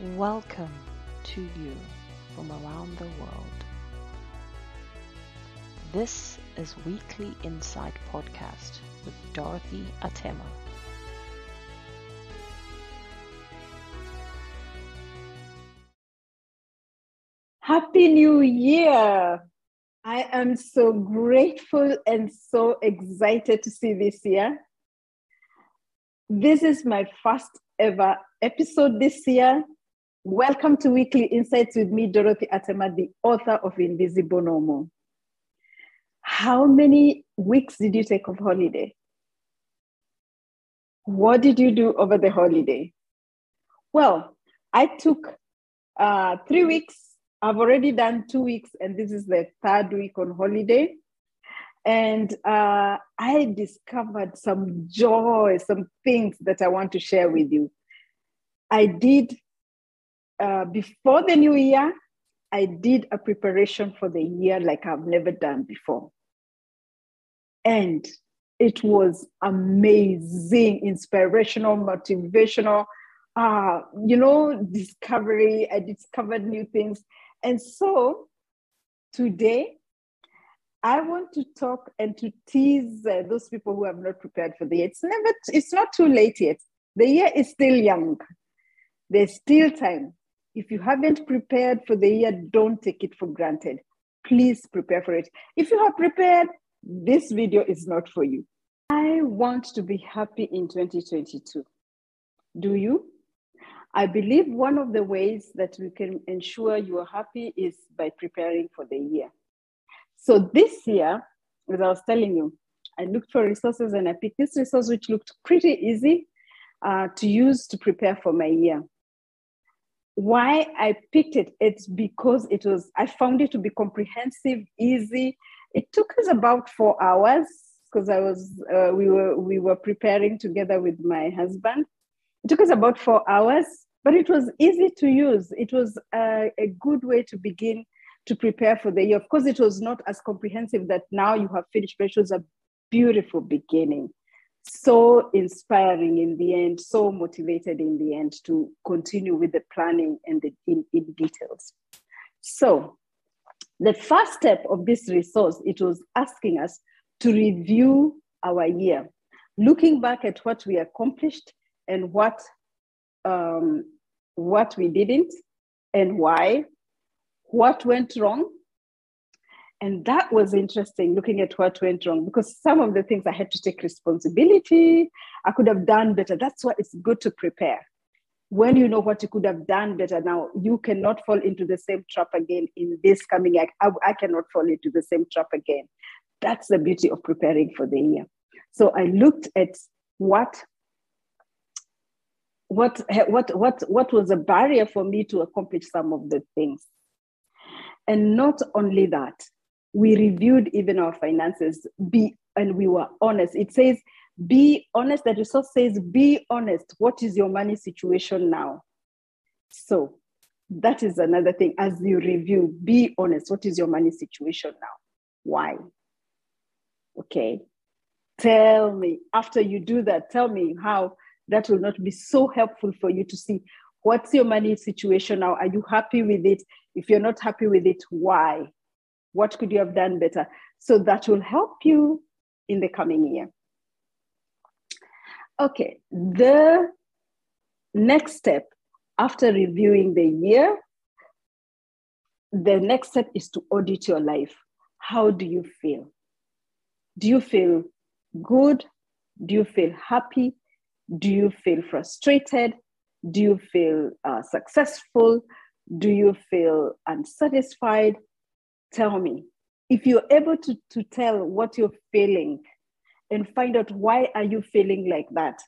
Welcome to you from around the world. This is Weekly Insight Podcast with Dorothy Atema. Happy New Year! I am so grateful and so excited to see this year. This is my first ever episode this year. Welcome to Weekly Insights with me, Dorothy Atema, the author of Invisible Normal. How many weeks did you take of holiday? What did you do over the holiday? Well, I took uh, three weeks. I've already done two weeks, and this is the third week on holiday. And uh, I discovered some joy, some things that I want to share with you. I did, uh, before the new year, I did a preparation for the year like I've never done before. And it was amazing, inspirational, motivational, uh, you know, discovery. I discovered new things. And so today, I want to talk and to tease uh, those people who have not prepared for the year. It's never, it's not too late yet. The year is still young. There's still time. If you haven't prepared for the year, don't take it for granted. Please prepare for it. If you have prepared, this video is not for you. I want to be happy in 2022. Do you? I believe one of the ways that we can ensure you are happy is by preparing for the year. So this year, as I was telling you, I looked for resources and I picked this resource which looked pretty easy uh, to use to prepare for my year. Why I picked it, it's because it was, I found it to be comprehensive, easy. It took us about four hours because I was, uh, we were, we were preparing together with my husband. It took us about four hours, but it was easy to use. It was a, a good way to begin to prepare for the year. Of course, it was not as comprehensive that now you have finished, but it was a beautiful beginning. So inspiring in the end, so motivated in the end to continue with the planning and the in, in details. So the first step of this resource, it was asking us to review our year, looking back at what we accomplished and what um, what we didn't and why what went wrong. And that was interesting looking at what went wrong because some of the things I had to take responsibility. I could have done better. That's why it's good to prepare. When you know what you could have done better, now you cannot fall into the same trap again in this coming year. I, I cannot fall into the same trap again. That's the beauty of preparing for the year. So I looked at what what what what what was a barrier for me to accomplish some of the things and not only that, we reviewed even our finances, be and we were honest. It says, be honest. The resource says, be honest. What is your money situation now? So that is another thing. As you review, be honest. What is your money situation now? Why? Okay. Tell me, after you do that, tell me how that will not be so helpful for you to see what's your money situation now? Are you happy with it? If you're not happy with it, why? What could you have done better? So that will help you in the coming year. Okay, the next step after reviewing the year, the next step is to audit your life. How do you feel? Do you feel good? Do you feel happy? Do you feel frustrated? Do you feel uh, successful? Do you feel unsatisfied? Tell me. If you're able to, to tell what you're feeling and find out why are you feeling like that,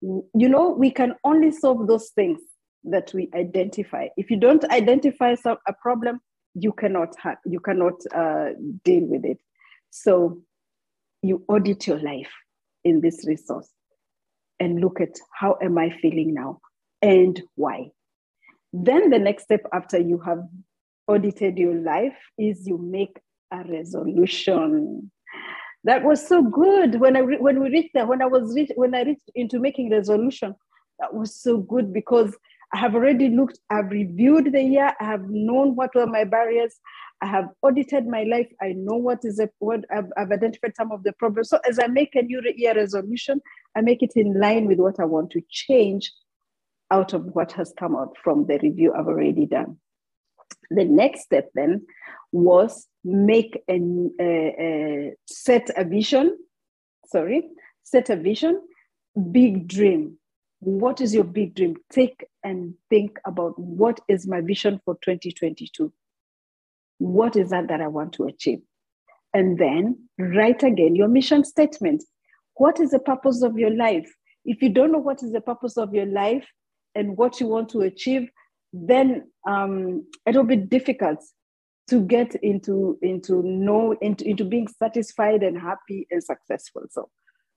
you know, we can only solve those things that we identify. If you don't identify some, a problem, you cannot you cannot uh, deal with it. So you audit your life in this resource and look at how am I feeling now and why. Then the next step after you have audited your life is you make a resolution. That was so good when I re- when we reached there. When I was when I reached into making resolution, that was so good because I have already looked, I've reviewed the year, I have known what were my barriers, I have audited my life, I know what is a, what I've, I've identified some of the problems. So as I make a new year resolution, I make it in line with what I want to change out of what has come out from the review I've already done. The next step then was make and uh, set a vision. Sorry, set a vision, big dream. What is your big dream? Take and think about what is my vision for 2022. What is that that I want to achieve? And then write again your mission statement. What is the purpose of your life? If you don't know what is the purpose of your life and what you want to achieve, then um, it'll be difficult to get into into know into, into being satisfied and happy and successful. So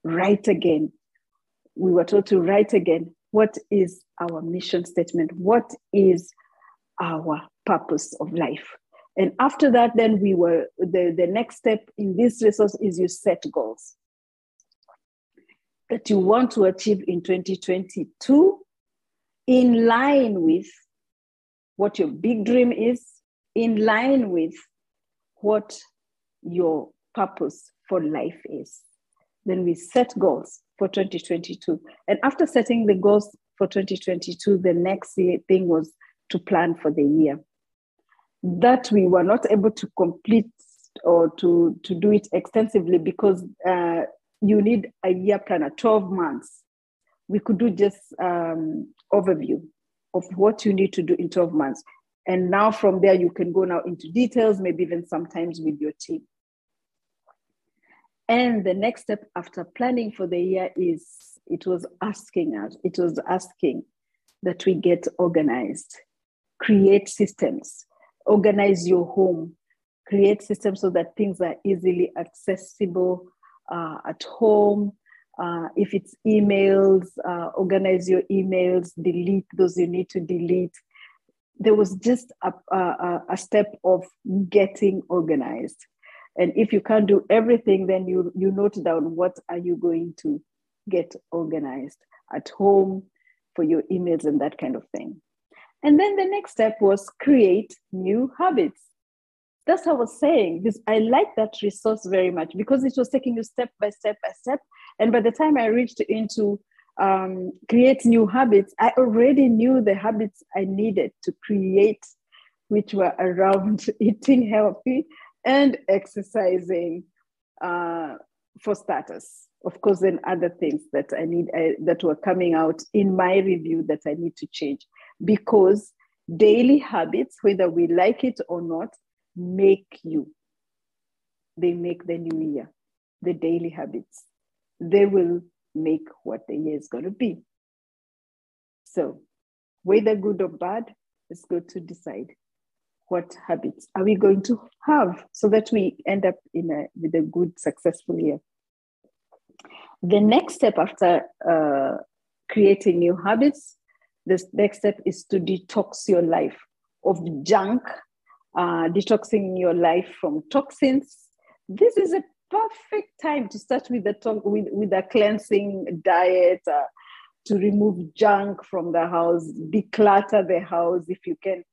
write again. We were told to write again. What is our mission statement? What is our purpose of life? And after that then we were the, the next step in this resource is you set goals that you want to achieve in 2022 in line with what your big dream is in line with what your purpose for life is. Then we set goals for 2022. And after setting the goals for 2022, the next thing was to plan for the year. That we were not able to complete or to, to do it extensively because uh, you need a year planner, 12 months. We could do just um, overview of what you need to do in 12 months. And now from there, you can go now into details, maybe even sometimes with your team. And the next step after planning for the year is it was asking us, it was asking that we get organized, create systems, organize your home, create systems so that things are easily accessible uh, at home. Uh, if it's emails, uh, organize your emails, delete those you need to delete, there was just a, a, a step of getting organized. And if you can't do everything, then you, you note down what are you going to get organized at home for your emails and that kind of thing. And then the next step was create new habits. That's what I was saying. This I like that resource very much because it was taking you step by step by step. And by the time I reached into um, create new habits, I already knew the habits I needed to create, which were around eating healthy and exercising uh, for starters. Of course, then other things that I need uh, that were coming out in my review that I need to change because daily habits, whether we like it or not, make you. They make the new year, the daily habits. They will make what the year is going to be. So, whether good or bad, it's good to decide what habits are we going to have so that we end up in a with a good, successful year. The next step after uh, creating new habits, the next step is to detox your life of junk, uh, detoxing your life from toxins. This is a perfect time to start with the talk with, with a cleansing diet uh, to remove junk from the house declutter the house if you can.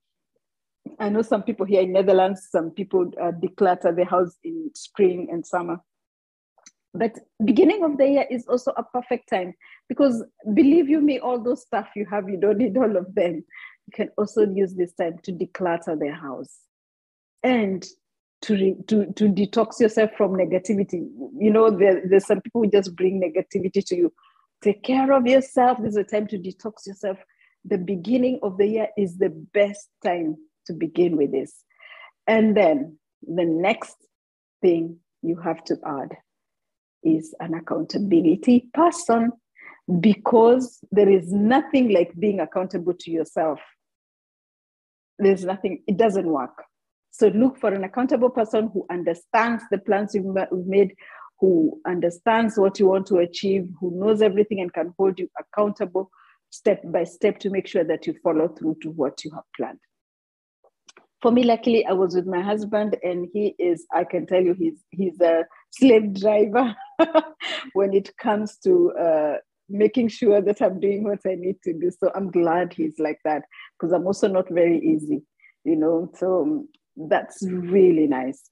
I know some people here in netherlands some people uh, declutter the house in spring and summer. But beginning of the year is also a perfect time because believe you me all those stuff you have you don't need all of them. You can also use this time to declutter the house. And to, to, to detox yourself from negativity. You know, there, there's some people who just bring negativity to you. Take care of yourself. This is a time to detox yourself. The beginning of the year is the best time to begin with this. And then the next thing you have to add is an accountability person because there is nothing like being accountable to yourself. There's nothing, it doesn't work so look for an accountable person who understands the plans you've made, who understands what you want to achieve, who knows everything and can hold you accountable step by step to make sure that you follow through to what you have planned. For me, luckily, I was with my husband, and he is, I can tell you, he's, he's a slave driver when it comes to uh, making sure that I'm doing what I need to do. So I'm glad he's like that because I'm also not very easy, you know. So um, that's really nice.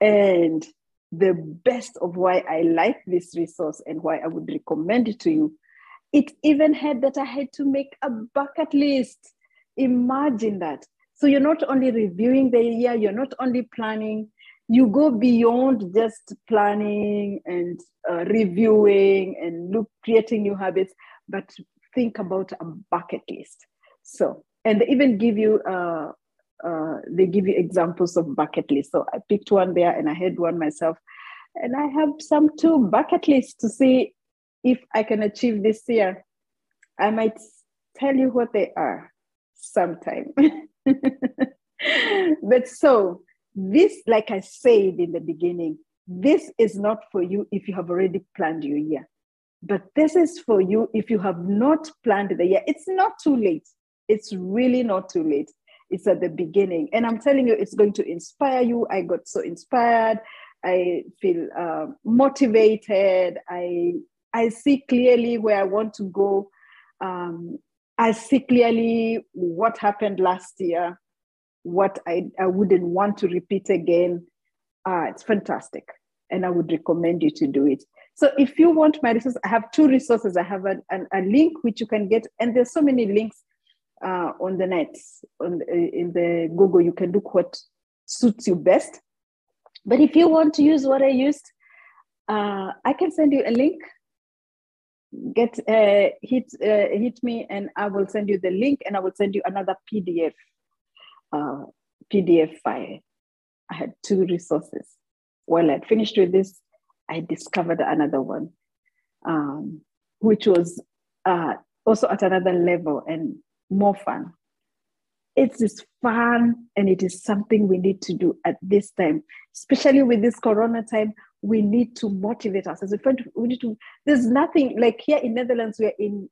And the best of why I like this resource and why I would recommend it to you, it even had that I had to make a bucket list. Imagine that. So you're not only reviewing the year, you're not only planning, you go beyond just planning and uh, reviewing and look creating new habits but think about a bucket list so and they even give you uh, uh, they give you examples of bucket lists so i picked one there and i had one myself and i have some two bucket lists to see if i can achieve this year i might tell you what they are sometime but so this, like I said in the beginning, this is not for you if you have already planned your year. But this is for you if you have not planned the year. It's not too late. It's really not too late. It's at the beginning. And I'm telling you, it's going to inspire you. I got so inspired. I feel uh, motivated. I, I see clearly where I want to go. Um, I see clearly what happened last year what I, I wouldn't want to repeat again. Uh, it's fantastic. And I would recommend you to do it. So if you want my resources, I have two resources. I have an, a link which you can get, and there's so many links uh, on the net, on in the Google. You can look what suits you best. But if you want to use what I used, uh, I can send you a link. Get uh, hit uh, hit me, and I will send you the link, and I will send you another PDF uh, PDF file. I had two resources. While I'd finished with this, I discovered another one, um, which was uh, also at another level and more fun. It is fun and it is something we need to do at this time, especially with this corona time. We need to motivate ourselves. We need to, there's nothing like here in Netherlands, we're in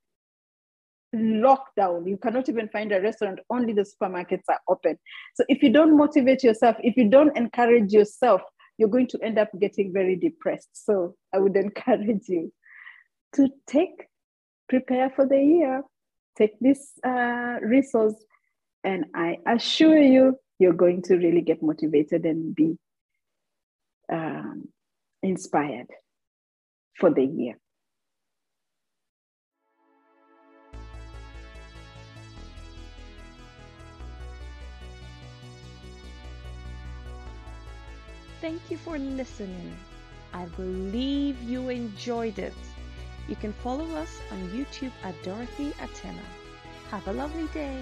lockdown. You cannot even find a restaurant, only the supermarkets are open. So if you don't motivate yourself, if you don't encourage yourself, you're going to end up getting very depressed. So I would encourage you to take, prepare for the year, take this uh, resource, and I assure you, you're going to really get motivated and be um, inspired for the year. Thank you for listening. I believe you enjoyed it. You can follow us on YouTube at Dorothy Atema. Have a lovely day.